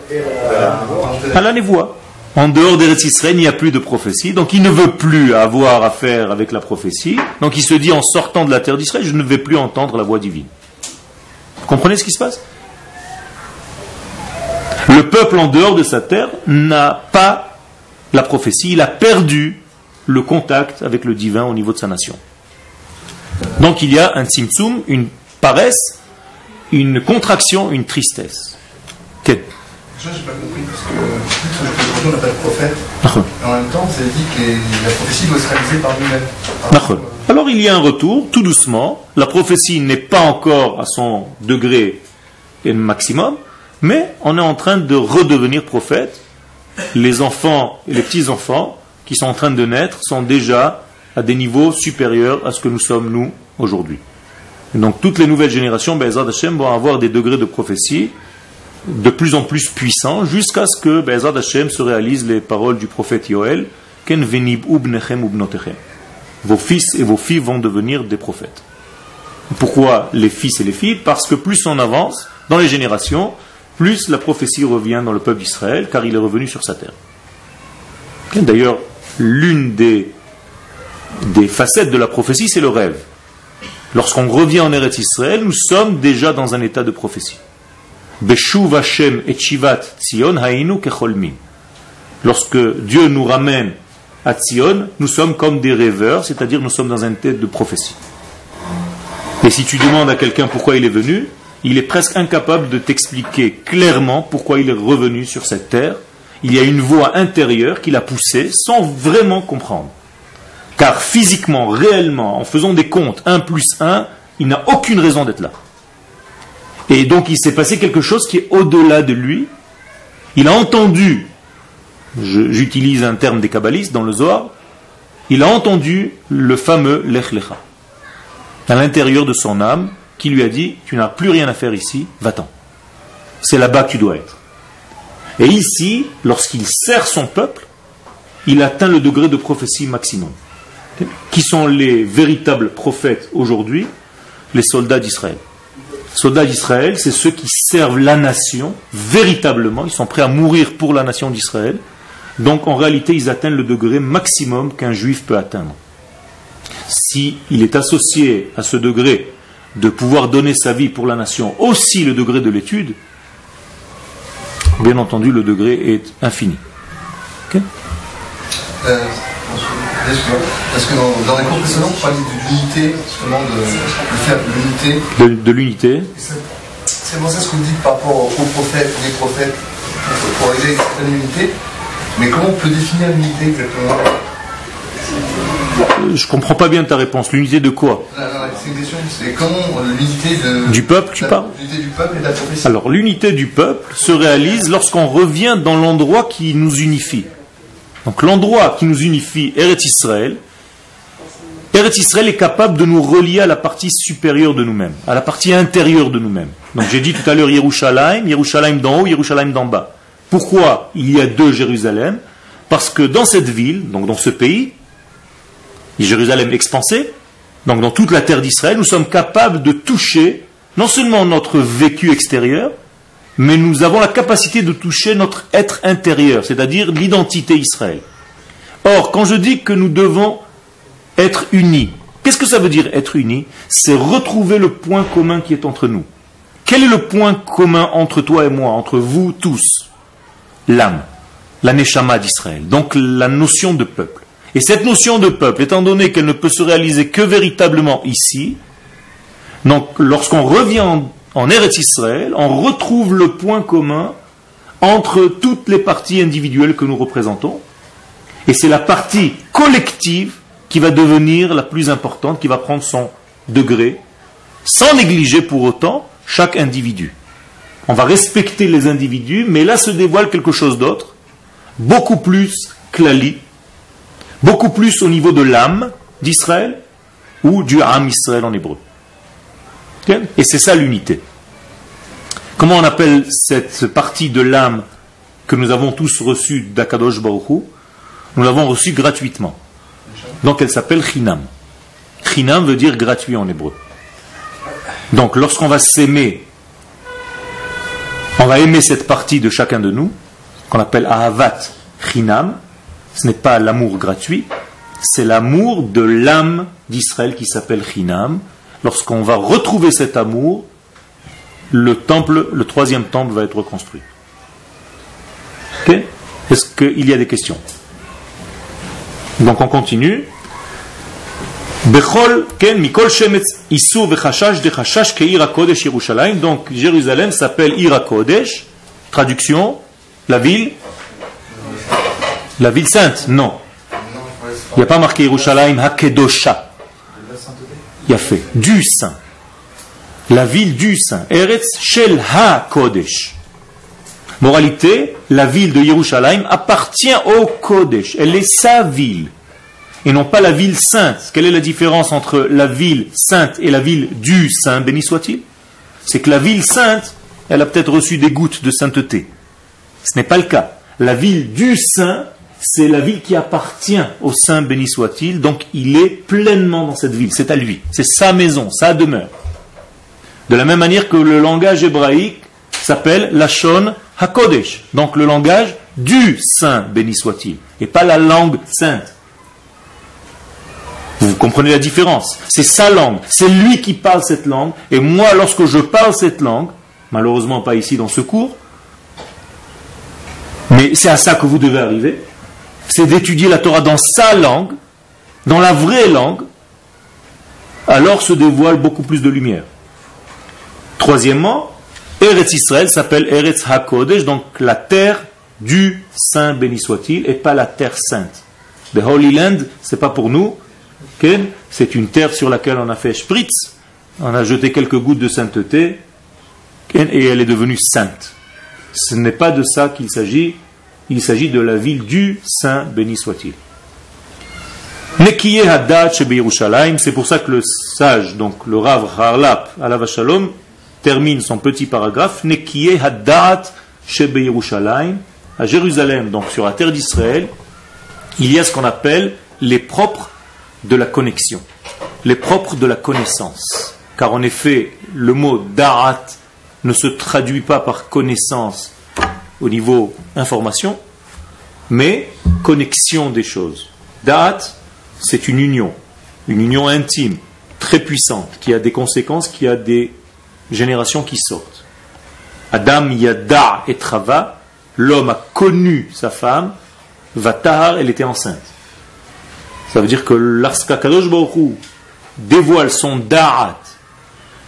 À la névoie. En dehors d'Eretz Israël, il n'y a plus de prophétie, donc il ne veut plus avoir affaire avec la prophétie. Donc il se dit en sortant de la terre d'Israël, je ne vais plus entendre la voix divine. Vous comprenez ce qui se passe? Le peuple en dehors de sa terre n'a pas la prophétie, il a perdu le contact avec le divin au niveau de sa nation. Donc il y a un tzimtzum, une paresse, une contraction, une tristesse. Je n'ai pas compris, parce que on n'a pas de prophète. Et en même temps, avez dit que la prophétie doit se réaliser par nous-mêmes. Alors il y a un retour, tout doucement. La prophétie n'est pas encore à son degré maximum, mais on est en train de redevenir prophète. Les enfants et les petits-enfants qui sont en train de naître sont déjà à des niveaux supérieurs à ce que nous sommes nous aujourd'hui. Donc toutes les nouvelles générations, Bezat Hashem, vont avoir des degrés de prophétie de plus en plus puissants jusqu'à ce que Bezat Hashem se réalisent les paroles du prophète Yoel Ken venib ubnechem ubnotechem. Vos fils et vos filles vont devenir des prophètes. Pourquoi les fils et les filles? Parce que plus on avance dans les générations, plus la prophétie revient dans le peuple d'Israël, car il est revenu sur sa terre. D'ailleurs, l'une des, des facettes de la prophétie, c'est le rêve. Lorsqu'on revient en Eretz Israël, nous sommes déjà dans un état de prophétie. Beshuv Hashem et Shivat Tzion hainu kecholmin. Lorsque Dieu nous ramène à Tzion, nous sommes comme des rêveurs, c'est-à-dire nous sommes dans un état de prophétie. Et si tu demandes à quelqu'un pourquoi il est venu, il est presque incapable de t'expliquer clairement pourquoi il est revenu sur cette terre. Il y a une voix intérieure qui l'a poussé sans vraiment comprendre. Car physiquement, réellement, en faisant des comptes, 1 plus 1, il n'a aucune raison d'être là. Et donc il s'est passé quelque chose qui est au-delà de lui. Il a entendu, j'utilise un terme des kabbalistes dans le Zohar, il a entendu le fameux Lech Lecha à l'intérieur de son âme qui lui a dit Tu n'as plus rien à faire ici, va-t'en. C'est là-bas que tu dois être. Et ici, lorsqu'il sert son peuple, il atteint le degré de prophétie maximum. Qui sont les véritables prophètes aujourd'hui? Les soldats d'Israël. Soldats d'Israël, c'est ceux qui servent la nation véritablement, ils sont prêts à mourir pour la nation d'Israël. Donc en réalité, ils atteignent le degré maximum qu'un juif peut atteindre. Si il est associé à ce degré de pouvoir donner sa vie pour la nation, aussi le degré de l'étude, bien entendu, le degré est infini. Euh, parce que dans, dans les cours précédents, on parlait de l'unité, justement, de, l'unité. De, de l'unité. C'est pour ça ce que vous dites par rapport aux prophètes, les prophètes, pour arriver à une certaine unité. Mais comment on peut définir l'unité exactement? Je comprends pas bien ta réponse. L'unité de quoi? C'est une question, c'est comment l'unité. Du peuple, tu parles? L'unité du peuple et de la prophétie. Alors, l'unité du peuple se réalise lorsqu'on revient dans l'endroit qui nous unifie. Donc, l'endroit qui nous unifie, Eretz Israël, Eretz Israël est capable de nous relier à la partie supérieure de nous-mêmes, à la partie intérieure de nous-mêmes. Donc, j'ai dit tout à l'heure Yerushalayim, Yerushalayim d'en haut, Yerushalayim d'en bas. Pourquoi il y a deux Jérusalem? Parce que dans cette ville, donc dans ce pays, Jérusalem expansée, donc dans toute la terre d'Israël, nous sommes capables de toucher non seulement notre vécu extérieur, mais nous avons la capacité de toucher notre être intérieur, c'est-à-dire l'identité Israël. Or, quand je dis que nous devons être unis, qu'est-ce que ça veut dire être unis? C'est retrouver le point commun qui est entre nous. Quel est le point commun entre toi et moi, entre vous tous? L'âme, la neshama d'Israël, donc la notion de peuple. Et cette notion de peuple, étant donné qu'elle ne peut se réaliser que véritablement ici, lorsqu'on revient en, Eretz Israël, on retrouve le point commun entre toutes les parties individuelles que nous représentons. Et c'est la partie collective qui va devenir la plus importante, qui va prendre son degré, sans négliger pour autant chaque individu. On va respecter les individus, mais là se dévoile quelque chose d'autre, beaucoup plus clali, beaucoup plus au niveau de l'âme d'Israël ou du âme Israël en hébreu. Et c'est ça l'unité. Comment on appelle cette partie de l'âme que nous avons tous reçue d'Akadosh Baruch Nous l'avons reçue gratuitement. Donc elle s'appelle Chinam. Chinam veut dire gratuit en hébreu. Donc lorsqu'on va s'aimer, on va aimer cette partie de chacun de nous, qu'on appelle Ahavat Chinam, ce n'est pas l'amour gratuit, c'est l'amour de l'âme d'Israël qui s'appelle Chinam. Lorsqu'on va retrouver cet amour, le temple, le troisième temple va être reconstruit. Est-ce qu'il y a des questions? Donc on continue. Donc Jérusalem s'appelle Ira Kodesh. Traduction La ville La ville sainte Non. Il n'y a pas marqué Yerushalayim Hakedosha. Il a fait du saint. La ville du saint. Eretz Shel HaKodesh. Moralité, la ville de Yerushalayim appartient au Kodesh. Elle est sa ville. Et non pas la ville sainte. Quelle est la différence entre la ville sainte et la ville du saint, béni soit-il? C'est que la ville sainte, elle a peut-être reçu des gouttes de sainteté. Ce n'est pas le cas. La ville du saint, c'est la ville qui appartient au saint, béni soit-il. Donc il est pleinement dans cette ville. C'est à lui. C'est sa maison, sa demeure. De la même manière que le langage hébraïque s'appelle Lachon HaKodesh, donc le langage du Saint, béni soit-il, et pas la langue sainte. Vous comprenez la différence? C'est sa langue, c'est lui qui parle cette langue, et moi, lorsque je parle cette langue, malheureusement pas ici dans ce cours, mais c'est à ça que vous devez arriver, c'est d'étudier la Torah dans sa langue, dans la vraie langue, alors se dévoile beaucoup plus de lumière. Troisièmement, Eretz Israël s'appelle Eretz HaKodesh, donc la terre du Saint béni soit-il, et pas la terre sainte. The Holy Land, c'est pas pour nous, c'est une terre sur laquelle on a fait spritz, on a jeté quelques gouttes de sainteté, et elle est devenue sainte. Ce n'est pas de ça qu'il s'agit, il s'agit de la ville du Saint béni soit-il. C'est pour ça que le sage, donc le Rav Harlap, la Shalom, termine son petit paragraphe, Nekiye Shebe Yerushalayim, à Jérusalem, donc sur la terre d'Israël, il y a ce qu'on appelle les propres de la connexion, les propres de la connaissance. Car en effet, le mot Da'at ne se traduit pas par connaissance au niveau information, mais connexion des choses. Da'at, c'est une union, une union intime, très puissante, qui a des conséquences, qui a des générations qui sortent. Adam Yada et Trava, l'homme a connu sa femme, Vatahar, elle était enceinte. Ça veut dire que lorsqu'Akadosh Baruch dévoile son Da'at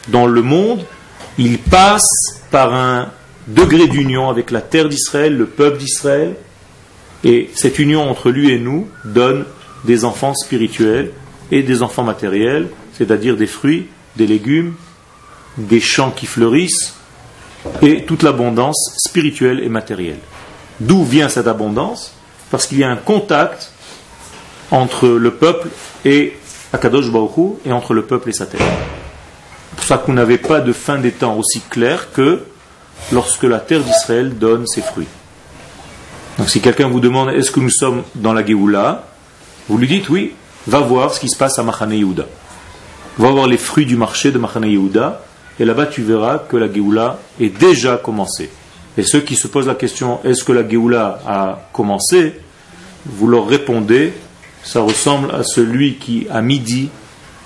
dans le monde, il passe par un degré d'union avec la terre d'Israël, le peuple d'Israël, et cette union entre lui et nous donne des enfants spirituels et des enfants matériels, c'est-à-dire des fruits, des légumes, des champs qui fleurissent et toute l'abondance spirituelle et matérielle. D'où vient cette abondance? Parce qu'il y a un contact entre le peuple et Akadosh Baruch et entre le peuple et sa terre. C'est pour ça qu'on n'avait pas de fin des temps aussi claire que lorsque la terre d'Israël donne ses fruits. Donc si quelqu'un vous demande est-ce que nous sommes dans la Géoula, vous lui dites oui, va voir ce qui se passe à Machane Yehuda. Va voir les fruits du marché de Machane Yehuda et là-bas, tu verras que la Géoula est déjà commencée. Et ceux qui se posent la question, est-ce que la Géoula a commencé? Vous leur répondez, ça ressemble à celui qui, à midi,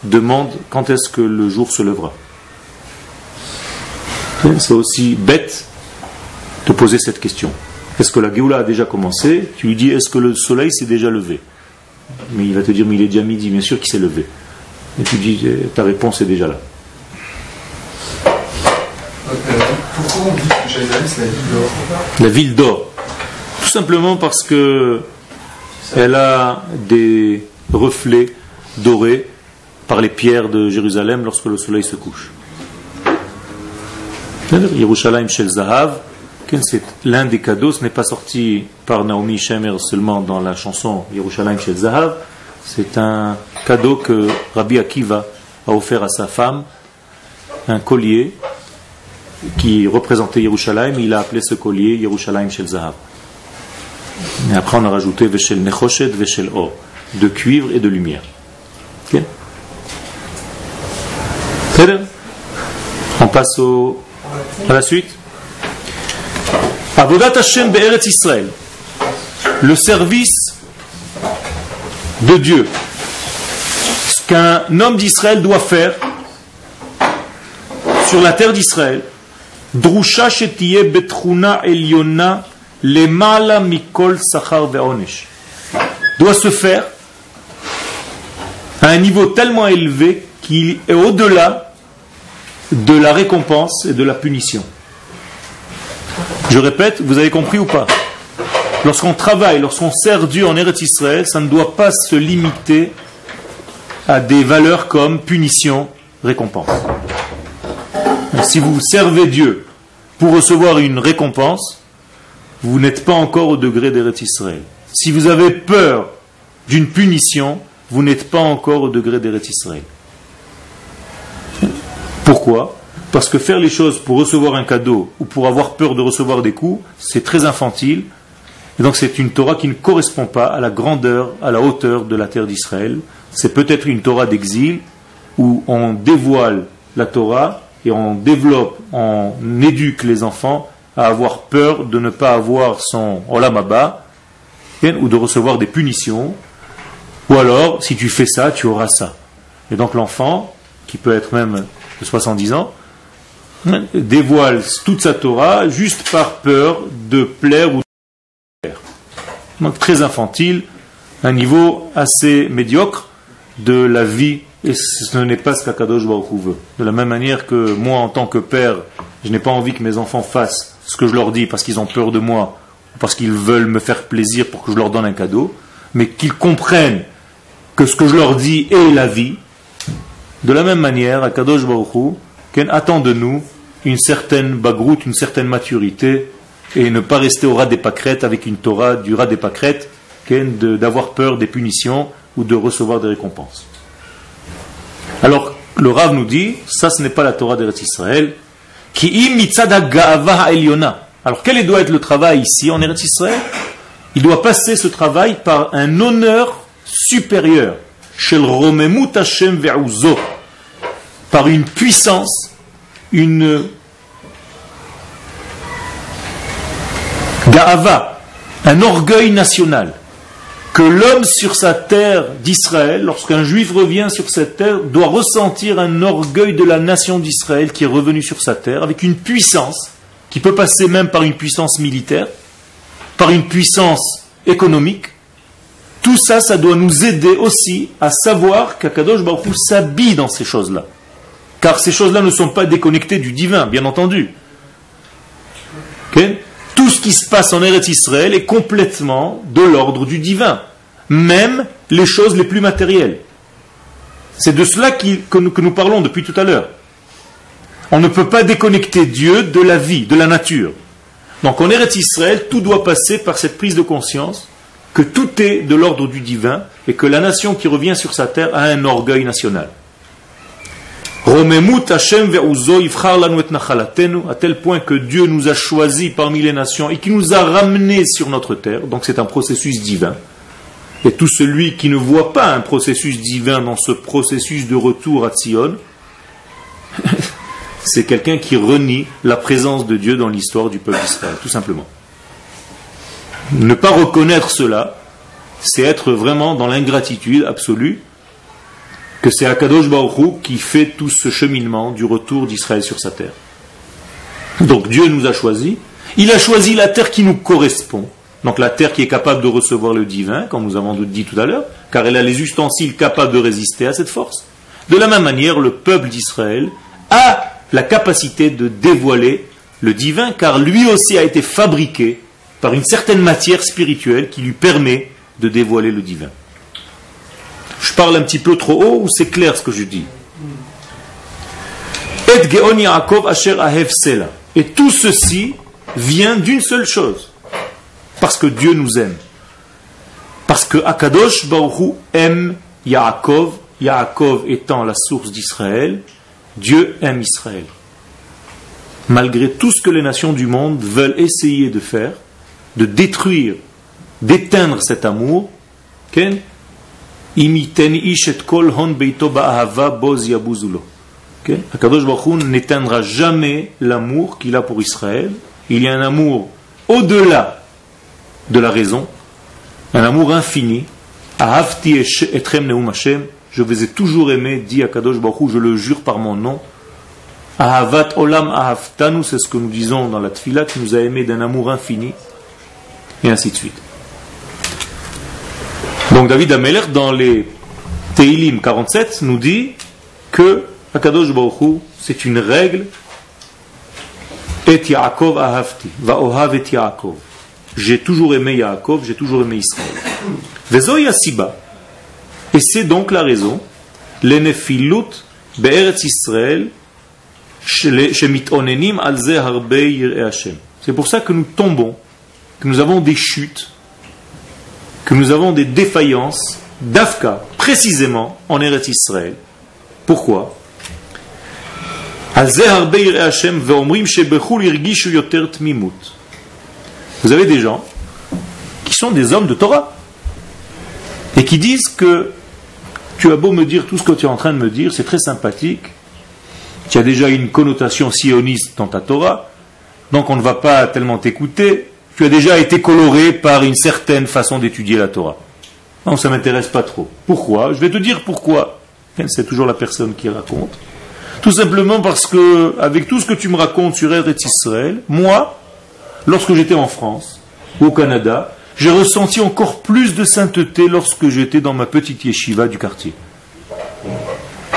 demande quand est-ce que le jour se lèvera. C'est aussi bête de poser cette question. Est-ce que la Géoula a déjà commencé? Tu lui dis, est-ce que le soleil s'est déjà levé? Mais il va te dire, mais il est déjà midi, bien sûr qu'il s'est levé. Et tu dis, ta réponse est déjà là. Pourquoi on dit que Jérusalem c'est la ville d'or? La ville d'or. Tout simplement parce que elle a des reflets dorés par les pierres de Jérusalem lorsque le soleil se couche. Yerushalayim Shel Zahav, c'est l'un des cadeaux, ce n'est pas sorti par Naomi Shemer seulement dans la chanson Yerushalayim Shel Zahav, c'est un cadeau que Rabbi Akiva a offert à sa femme, un collier qui représentait Yerushalayim, il a appelé ce collier Yerushalayim Shel Zahav. Et après, on a rajouté Veshel Nechoshet, Veshel Or, de cuivre et de lumière. On passe au, à la suite. Avodat Hashem Be'eretz Israël. Le service de Dieu. Ce qu'un homme d'Israël doit faire sur la terre d'Israël, Drusha shetiye betruna eliona lemala mikol sachar ve'onesh. Doit se faire à un niveau tellement élevé qu'il est au-delà de la récompense et de la punition. Je répète, vous avez compris ou pas? Lorsqu'on travaille, lorsqu'on sert Dieu en Eretz Israël, ça ne doit pas se limiter à des valeurs comme punition, récompense. Si vous servez Dieu pour recevoir une récompense, vous n'êtes pas encore au degré d'Eretz Israël. Si vous avez peur d'une punition, vous n'êtes pas encore au degré d'Eretz Israël. Pourquoi? Parce que faire les choses pour recevoir un cadeau ou pour avoir peur de recevoir des coups, c'est très infantile. Et donc c'est une Torah qui ne correspond pas à la grandeur, à la hauteur de la terre d'Israël. C'est peut-être une Torah d'exil où on dévoile la Torah et on développe, on éduque les enfants à avoir peur de ne pas avoir son olamaba ou de recevoir des punitions. Ou alors, si tu fais ça, tu auras ça. Et donc l'enfant, qui peut être même de 70 ans, dévoile toute sa Torah juste par peur de plaire ou de plaire. Donc très infantile, un niveau assez médiocre de la vie, et ce n'est pas ce qu'Akadosh Baruch veut. De la même manière que moi, en tant que père, je n'ai pas envie que mes enfants fassent ce que je leur dis parce qu'ils ont peur de moi, ou parce qu'ils veulent me faire plaisir pour que je leur donne un cadeau, mais qu'ils comprennent que ce que je leur dis est la vie, de la même manière, Akadosh Baruch attend de nous une certaine bagroute, une certaine maturité, et ne pas rester au ras des pâquerettes avec une Torah du ras des pâquerettes, d'avoir peur des punitions ou de recevoir des récompenses. Alors, le Rav nous dit, ça ce n'est pas la Torah d'Eretz Israël, qui Alors, quel doit être le travail ici en Eretz Israël? Il doit passer ce travail par un honneur supérieur par une puissance, une gaava, un orgueil national, que l'homme sur sa terre d'Israël, lorsqu'un juif revient sur cette terre, doit ressentir un orgueil de la nation d'Israël qui est revenu sur sa terre, avec une puissance qui peut passer même par une puissance militaire, par une puissance économique, tout ça, ça doit nous aider aussi à savoir qu'Akadosh Baruch s'habille dans ces choses-là. Car ces choses-là ne sont pas déconnectées du divin, bien entendu. Tout ce qui se passe en Eretz Israël est complètement de l'ordre du divin. Même les choses les plus matérielles. C'est de cela que, nous, que nous parlons depuis tout à l'heure. On ne peut pas déconnecter Dieu de la vie, de la nature. Donc en Eretz Israël, tout doit passer par cette prise de conscience que tout est de l'ordre du divin et que la nation qui revient sur sa terre a un orgueil national. À tel point que Dieu nous a choisis parmi les nations et qui nous a ramenés sur notre terre. Donc c'est un processus divin. Et tout celui qui ne voit pas un processus divin dans ce processus de retour à Sion, (laughs) c'est quelqu'un qui renie la présence de Dieu dans l'histoire du peuple d'Israël, tout simplement. Ne pas reconnaître cela, c'est être vraiment dans l'ingratitude absolue, que c'est Akadosh Baruch qui fait tout ce cheminement du retour d'Israël sur sa terre. Donc Dieu nous a choisis, il a choisi la terre qui nous correspond, donc la terre qui est capable de recevoir le divin, comme nous avons dit tout à l'heure, car elle a les ustensiles capables de résister à cette force. De la même manière, le peuple d'Israël a la capacité de dévoiler le divin, car lui aussi a été fabriqué par une certaine matière spirituelle qui lui permet de dévoiler le divin. Je parle un petit peu trop haut ou c'est clair ce que je dis Et tout ceci vient d'une seule chose. Parce que Dieu nous aime. Parce que Akadosh Baruch aime Yaakov, Yaakov étant la source d'Israël, Dieu aime Israël. Malgré tout ce que les nations du monde veulent essayer de faire, de détruire, d'éteindre cet amour, Ken, Akadosh Baruch n'éteindra jamais l'amour qu'il a pour Israël. Il y a un amour au-delà de la raison, un amour infini. Je vous ai toujours aimé, dit Akadosh Baruch je le jure par mon nom. Ahavat olam ahavtanu, c'est ce que nous disons dans la tfila, qui nous a aimé d'un amour infini et ainsi de suite. Donc David Ameler, dans les Teilim 47, nous dit que Akadosh Baruch c'est une règle Et Yaakov ahavti, va ohav et Yaakov. J'ai toujours aimé Yaakov, j'ai toujours aimé Israël. Vezoya siba. Et c'est donc la raison, l'enefilut be'eretz Israël, shemitonenim al ze harbe Hashem. C'est pour ça que nous tombons, que nous avons des chutes, que nous avons des défaillances d'Afka, précisément en Eretz Israël. Pourquoi? Vous avez des gens qui sont des hommes de Torah et qui disent que tu as beau me dire tout ce que tu es en train de me dire, c'est très sympathique, tu as déjà une connotation sioniste dans ta Torah, donc on ne va pas tellement t'écouter, tu as déjà été coloré par une certaine façon d'étudier la Torah. Non, ça ne m'intéresse pas trop. Pourquoi? Je vais te dire pourquoi. C'est toujours la personne qui raconte. Tout simplement parce que, avec tout ce que tu me racontes sur Eretz Israël, moi, lorsque j'étais en France, ou au Canada, j'ai ressenti encore plus de sainteté lorsque j'étais dans ma petite yeshiva du quartier.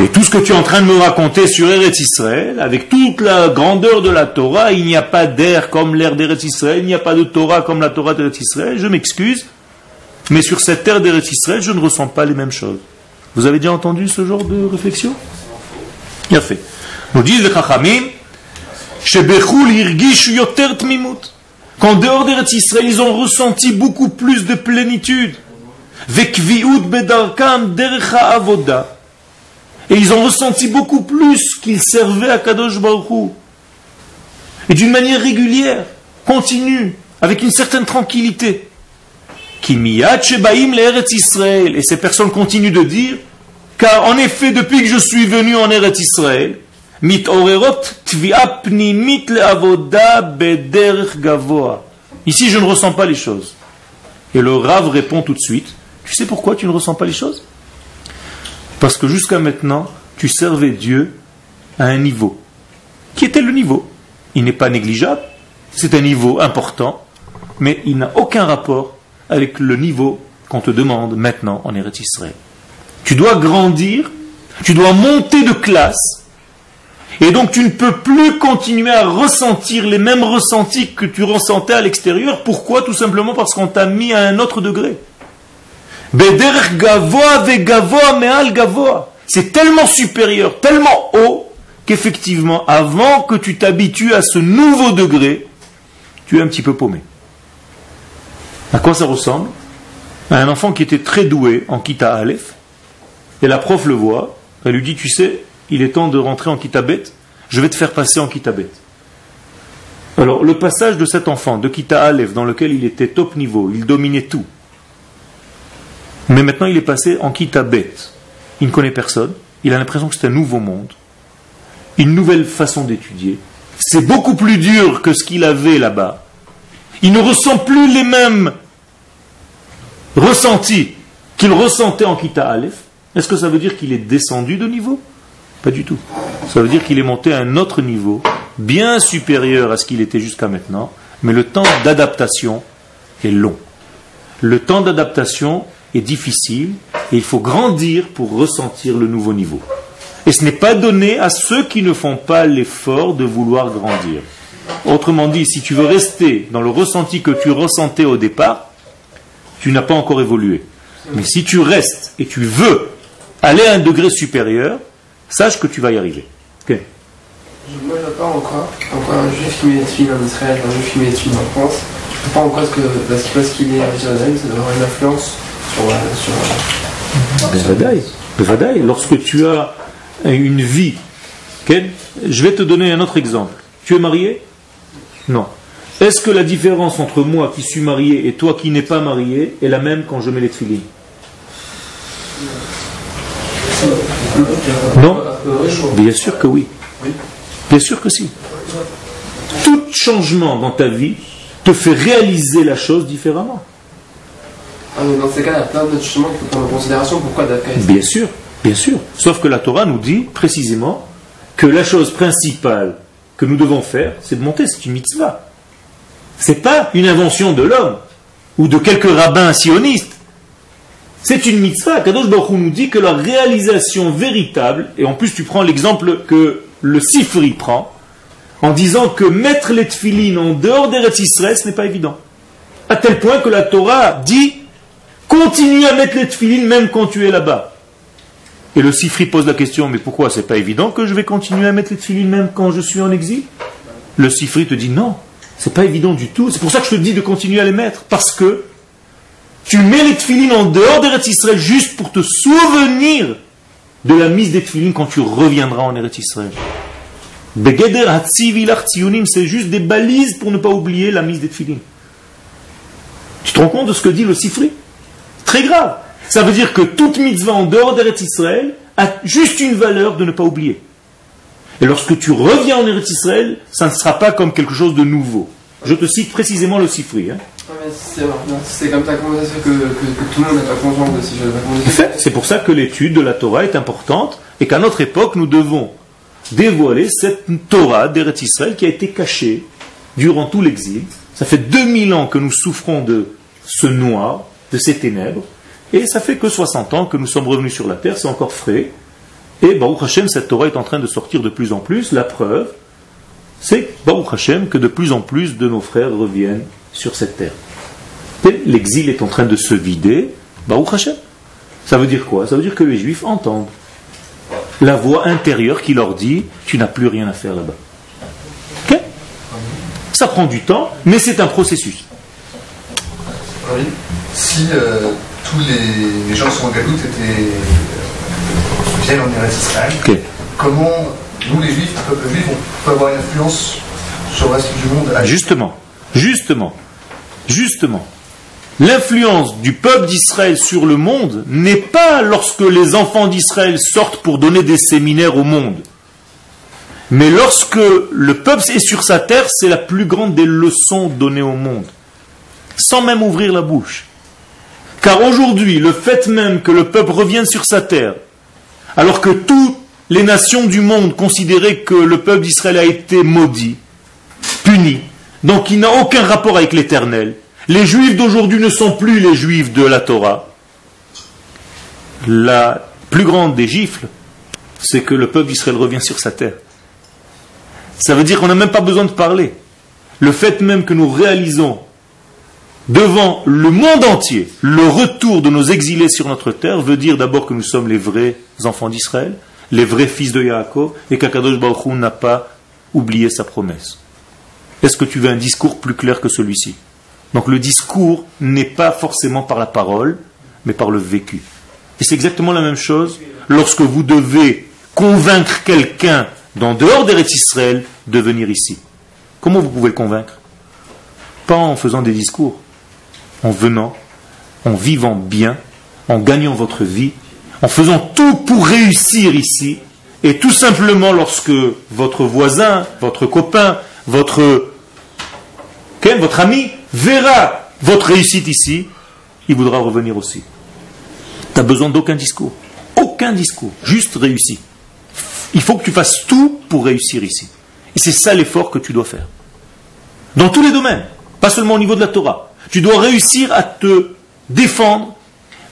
Et tout ce que tu es en train de me raconter sur Eretz Israël, avec toute la grandeur de la Torah, il n'y a pas d'air comme l'air d'Eretz Israël, il n'y a pas de Torah comme la Torah d'Eretz Israël, je m'excuse, mais sur cette terre d'Eretz Israël, je ne ressens pas les mêmes choses. Vous avez déjà entendu ce genre de réflexion? Bien fait. Nous disent les Chachamim, qu'en dehors d'Eretz Israël, ils ont ressenti beaucoup plus de plénitude. Et ils ont ressenti beaucoup plus qu'ils servaient à Kadosh Baruch Et d'une manière régulière, continue, avec une certaine tranquillité. Et ces personnes continuent de dire, car en effet, depuis que je suis venu en Eretz Israël, Ici, je ne ressens pas les choses. Et le Rav répond tout de suite, tu sais pourquoi tu ne ressens pas les choses? Parce que jusqu'à maintenant, tu servais Dieu à un niveau. Qui était le niveau Il n'est pas négligeable, c'est un niveau important, mais il n'a aucun rapport avec le niveau qu'on te demande maintenant en Eretz. Tu dois grandir, tu dois monter de classe, et donc tu ne peux plus continuer à ressentir les mêmes ressentis que tu ressentais à l'extérieur. Pourquoi? Tout simplement parce qu'on t'a mis à un autre degré. C'est tellement supérieur, tellement haut, qu'effectivement, avant que tu t'habitues à ce nouveau degré, tu es un petit peu paumé. À quoi ça ressemble? À un enfant qui était très doué en Kita Aleph, et la prof le voit, elle lui dit, tu sais, il est temps de rentrer en Kitabet, je vais te faire passer en Kitabet. Alors, le passage de cet enfant, de Kita Aleph, dans lequel il était top niveau, il dominait tout, mais maintenant il est passé en Kitabet, il ne connaît personne, il a l'impression que c'est un nouveau monde, une nouvelle façon d'étudier, c'est beaucoup plus dur que ce qu'il avait là-bas, il ne ressent plus les mêmes ressentis qu'il ressentait en Kita Aleph, est-ce que ça veut dire qu'il est descendu de niveau? Pas du tout. Ça veut dire qu'il est monté à un autre niveau, bien supérieur à ce qu'il était jusqu'à maintenant, mais le temps d'adaptation est long. Le temps d'adaptation est difficile et il faut grandir pour ressentir le nouveau niveau. Et ce n'est pas donné à ceux qui ne font pas l'effort de vouloir grandir. Autrement dit, si tu veux rester dans le ressenti que tu ressentais au départ, tu n'as pas encore évolué. Mais si tu restes et tu veux aller à un degré supérieur, sache que tu vas y arriver. Okay. Moi, je pas encore, encore un juif qui met des en Israël, un juif qui met des en France. Je ne peux pas encore que parce qu'il est à Jérusalem, ça doit avoir une influence sur. Bevadaï. Lorsque tu as une vie, je vais te donner un autre exemple. Tu es marié? Non. Est-ce que la différence entre moi qui suis marié et toi qui n'es pas marié est la même quand je mets les tefilines Non Bien sûr que oui. Bien sûr que si. Tout changement dans ta vie te fait réaliser la chose différemment. Ah, dans ces cas, il y a plein d'autres changements qui prendre en considération. Pourquoi Bien sûr, bien sûr. Sauf que la Torah nous dit précisément que la chose principale que nous devons faire, c'est de monter, c'est une mitzvah. Ce n'est pas une invention de l'homme ou de quelques rabbins sionistes. C'est une mitzvah. Kadosh Baruch nous dit que la réalisation véritable, et en plus tu prends l'exemple que le Sifri prend, en disant que mettre les tefilines en dehors des Israël, ce n'est pas évident. À tel point que la Torah dit continue à mettre les tefilines même quand tu es là-bas. Et le Sifri pose la question mais pourquoi c'est pas évident que je vais continuer à mettre les tefilines même quand je suis en exil? Le Sifri te dit non, c'est pas évident du tout. C'est pour ça que je te dis de continuer à les mettre parce que tu mets les tefilines en dehors des Israël juste pour te souvenir de la mise des tefilines quand tu reviendras en Eretz Israël. C'est juste des balises pour ne pas oublier la mise des tefilines. Tu te rends compte de ce que dit le Sifri? Très grave. Ça veut dire que toute mitzvah en dehors d'Eretz Israël a juste une valeur de ne pas oublier. Et lorsque tu reviens en Eretz Israël, ça ne sera pas comme quelque chose de nouveau. Je te cite précisément le Sifri. Hein. C'est comme ça que, tout le monde n'est pas conscient de ce C'est pour ça que l'étude de la Torah est importante et qu'à notre époque, nous devons dévoiler cette Torah d'Eretz Israël qui a été cachée durant tout l'exil. Ça fait 2000 ans que nous souffrons de ce noir, de ces ténèbres, et ça fait que 60 ans que nous sommes revenus sur la terre, c'est encore frais. Et Baruch Hashem, cette Torah est en train de sortir de plus en plus. La preuve, c'est Baruch Hashem que de plus en plus de nos frères reviennent sur cette terre. L'exil est en train de se vider, Baruch Hashem. Ça veut dire quoi? Ça veut dire que les Juifs entendent la voix intérieure qui leur dit Tu n'as plus rien à faire là-bas. Ça prend du temps, mais c'est un processus. Si euh, tous les, gens sont en Galoute étaient, euh, viennent en Israël, comment nous les Juifs, le peuple juif, on peut avoir une influence sur le reste du monde Justement, justement, justement. L'influence du peuple d'Israël sur le monde n'est pas lorsque les enfants d'Israël sortent pour donner des séminaires au monde. Mais lorsque le peuple est sur sa terre, c'est la plus grande des leçons données au monde. Sans même ouvrir la bouche. Car aujourd'hui, le fait même que le peuple revienne sur sa terre, alors que toutes les nations du monde considéraient que le peuple d'Israël a été maudit, puni, donc il n'a aucun rapport avec l'éternel, les juifs d'aujourd'hui ne sont plus les juifs de la Torah. La plus grande des gifles, c'est que le peuple d'Israël revient sur sa terre. Ça veut dire qu'on n'a même pas besoin de parler. Le fait même que nous réalisons devant le monde entier le retour de nos exilés sur notre terre veut dire d'abord que nous sommes les vrais enfants d'Israël, les vrais fils de Yaakov, et qu'Akadosh Baruch n'a pas oublié sa promesse. Est-ce que tu veux un discours plus clair que celui-ci? Donc le discours n'est pas forcément par la parole, mais par le vécu. Et c'est exactement la même chose lorsque vous devez convaincre quelqu'un d'en dehors des Israël de venir ici. Comment vous pouvez le convaincre? Pas en faisant des discours, en venant, en vivant bien, en gagnant votre vie, en faisant tout pour réussir ici, et tout simplement lorsque votre voisin, votre copain, votre, votre ami verra votre réussite ici, il voudra revenir aussi. Tu n'as besoin d'aucun discours. Aucun discours. Juste réussi. Il faut que tu fasses tout pour réussir ici. Et c'est ça l'effort que tu dois faire. Dans tous les domaines. Pas seulement au niveau de la Torah. Tu dois réussir à te défendre,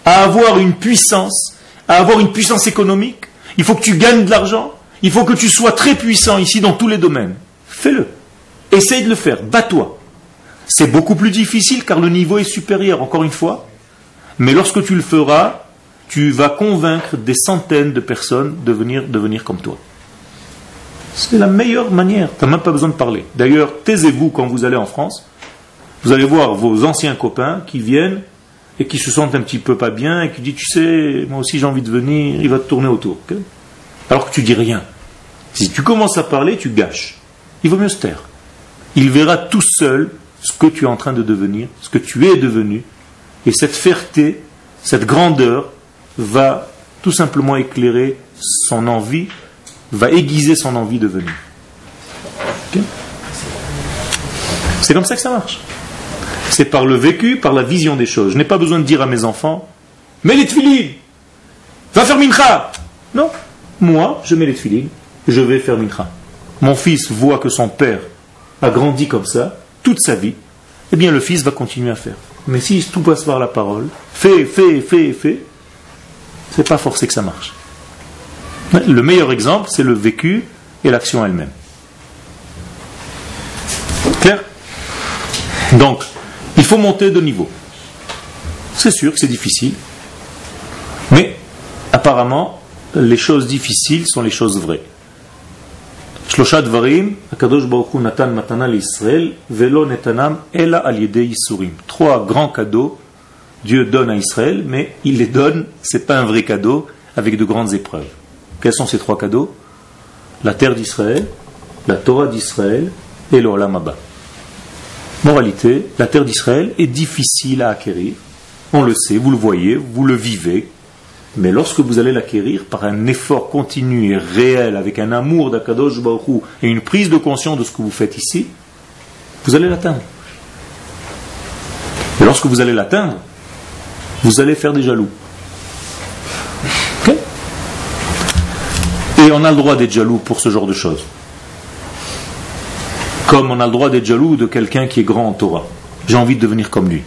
à avoir une puissance, à avoir une puissance économique. Il faut que tu gagnes de l'argent. Il faut que tu sois très puissant ici dans tous les domaines. Fais-le. Essaye de le faire. Bats-toi. C'est beaucoup plus difficile car le niveau est supérieur, encore une fois. Mais lorsque tu le feras, tu vas convaincre des centaines de personnes de venir devenir comme toi. C'est la meilleure manière. Tu n'as même pas besoin de parler. D'ailleurs, taisez-vous quand vous allez en France. Vous allez voir vos anciens copains qui viennent et qui se sentent un petit peu pas bien et qui disent, tu sais, moi aussi j'ai envie de venir, il va te tourner autour. Alors que tu dis rien. Si tu commences à parler, tu gâches. Il vaut mieux se taire. Il verra tout seul ce que tu es en train de devenir, ce que tu es devenu, et cette fierté, cette grandeur va tout simplement éclairer son envie, va aiguiser son envie de venir. C'est comme ça que ça marche. C'est par le vécu, par la vision des choses. Je n'ai pas besoin de dire à mes enfants, mets les tefilines, va faire mincha. Non, moi, je mets les tefilines, je vais faire mincha. Mon fils voit que son père a grandi comme ça, toute sa vie, eh bien le fils va continuer à faire. Mais si tout passe par la parole, fais, fais, fais, fais, c'est pas forcé que ça marche. Le meilleur exemple, c'est le vécu et l'action elle-même. Clair? Donc, faut monter de niveau. C'est sûr que c'est difficile, mais apparemment, les choses difficiles sont les choses vraies. Trois grands cadeaux Dieu donne à Israël, mais il les donne, c'est pas un vrai cadeau, avec de grandes épreuves. Quels sont ces trois cadeaux? La terre d'Israël, la Torah d'Israël et le Olam Moralité, la terre d'Israël est difficile à acquérir. On le sait, vous le voyez, vous le vivez. Mais lorsque vous allez l'acquérir par un effort continu et réel, avec un amour d'Akadosh Baruch et une prise de conscience de ce que vous faites ici, vous allez l'atteindre. Et lorsque vous allez l'atteindre, vous allez faire des jaloux. Et on a le droit d'être jaloux pour ce genre de choses. Comme on a le droit d'être jaloux de quelqu'un qui est grand en Torah. J'ai envie de devenir comme lui.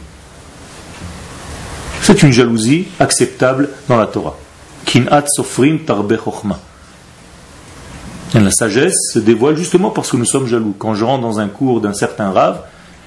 C'est une jalousie acceptable dans la Torah. Kinat sofrim La sagesse se dévoile justement parce que nous sommes jaloux. Quand je rentre dans un cours d'un certain rave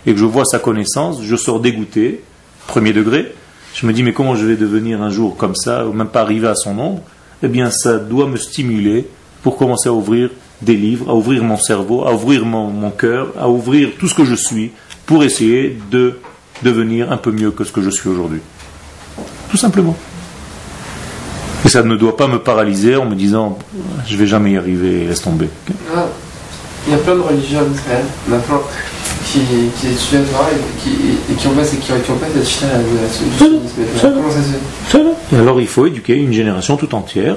et que je vois sa connaissance, je sors dégoûté, premier degré. Je me dis, mais comment je vais devenir un jour comme ça, ou même pas arriver à son nombre Eh bien, ça doit me stimuler pour commencer à ouvrir des livres, à ouvrir mon cerveau, à ouvrir mon, cœur, à ouvrir tout ce que je suis pour essayer de devenir un peu mieux que ce que je suis aujourd'hui. Tout simplement. Et ça ne doit pas me paralyser en me disant je vais jamais y arriver, laisse tomber. Ah, il y a plein de religions en Israël, maintenant, qui, qui étudient la Torah et qui, ont pas, qui, qui ont pas cette à la Comment ça se fait Et alors il faut éduquer une génération tout entière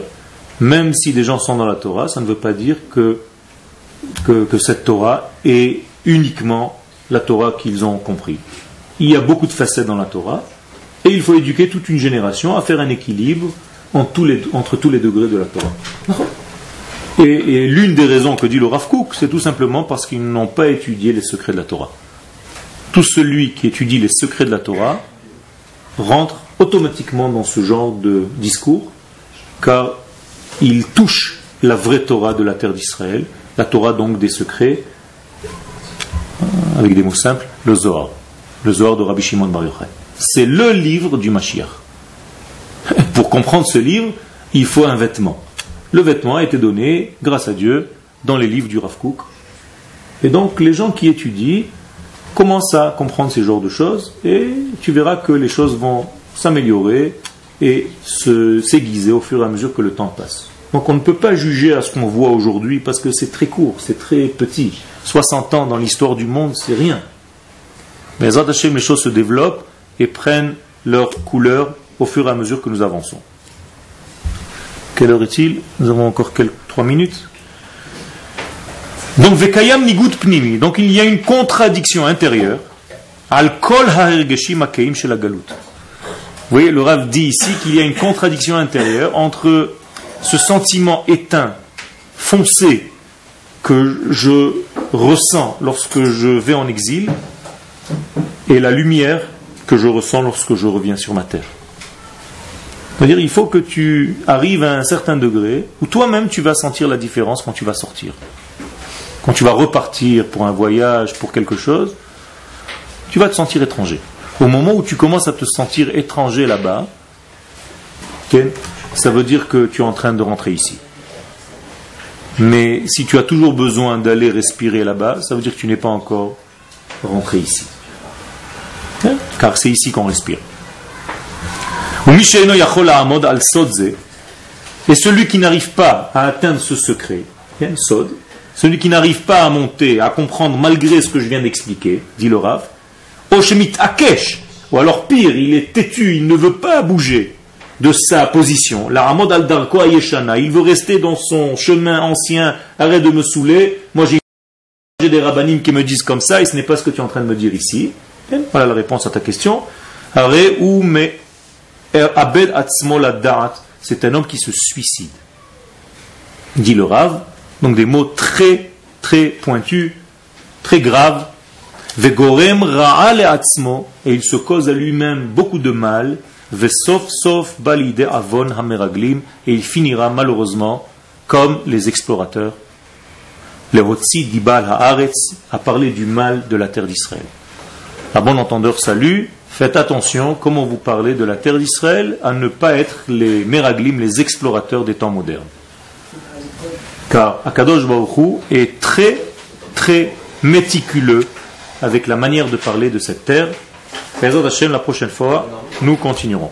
même si des gens sont dans la Torah, ça ne veut pas dire que, que, cette Torah est uniquement la Torah qu'ils ont compris. Il y a beaucoup de facettes dans la Torah, et il faut éduquer toute une génération à faire un équilibre entre tous les degrés de la Torah. Et, l'une des raisons que dit le Rav c'est tout simplement parce qu'ils n'ont pas étudié les secrets de la Torah. Tout celui qui étudie les secrets de la Torah rentre automatiquement dans ce genre de discours, car il touche la vraie Torah de la terre d'Israël, la Torah donc des secrets, euh, avec des mots simples, le Zohar, le Zohar de Rabbi Shimon Bar Yochai. C'est le livre du Mashiach. (laughs) Pour comprendre ce livre, il faut un vêtement. Le vêtement a été donné, grâce à Dieu, dans les livres du Rav Kook. Et donc les gens qui étudient commencent à comprendre ces genres de choses et tu verras que les choses vont s'améliorer et s'aiguiser au fur et à mesure que le temps passe. Donc on ne peut pas juger à ce qu'on voit aujourd'hui parce que c'est très court, c'est très petit. 60 ans dans l'histoire du monde, c'est rien. Mais les choses se développent et prennent leur couleur au fur et à mesure que nous avançons. Quelle heure est-il? Nous avons encore quelques trois minutes. Donc vekayam nigut pnimi. Donc il y a une contradiction intérieure. Al kol shel galut. Vous voyez, le Rav dit ici qu'il y a une contradiction intérieure entre ce sentiment éteint, foncé, que je ressens lorsque je vais en exil, et la lumière que je ressens lorsque je reviens sur ma terre. C'est-à-dire, il faut que tu arrives à un certain degré où toi-même tu vas sentir la différence quand tu vas sortir. Quand tu vas repartir pour un voyage, pour quelque chose, tu vas te sentir étranger. Au moment où tu commences à te sentir étranger là-bas, ça veut dire que tu es en train de rentrer ici. Mais si tu as toujours besoin d'aller respirer là-bas, ça veut dire que tu n'es pas encore rentré ici. Car c'est ici qu'on respire. Et celui qui n'arrive pas à atteindre ce secret, celui qui n'arrive pas à monter, à comprendre malgré ce que je viens d'expliquer, dit le Rav, Oshemit Akesh, ou alors pire, il est têtu, il ne veut pas bouger de sa position. La Ramod al Yeshana, il veut rester dans son chemin ancien, arrête de me saouler. Moi j'ai des rabbinim qui me disent comme ça, et ce n'est pas ce que tu es en train de me dire ici. Voilà la réponse à ta question. ou Abed c'est un homme qui se suicide. Dit le Rav, donc des mots très, très pointus, très graves, Vegorem et il se cause à lui-même beaucoup de mal, vesof sof balide avon hameraglim, et il finira malheureusement comme les explorateurs Dibal Haaretz, a parlé du mal de la terre d'Israël. À bon entendeur, salut, faites attention, comment vous parlez de la terre d'Israël, à ne pas être les Meraglim, les explorateurs des temps modernes. Car Akadosh Baruch est très, très méticuleux avec la manière de parler de cette terre. la prochaine fois, nous continuerons.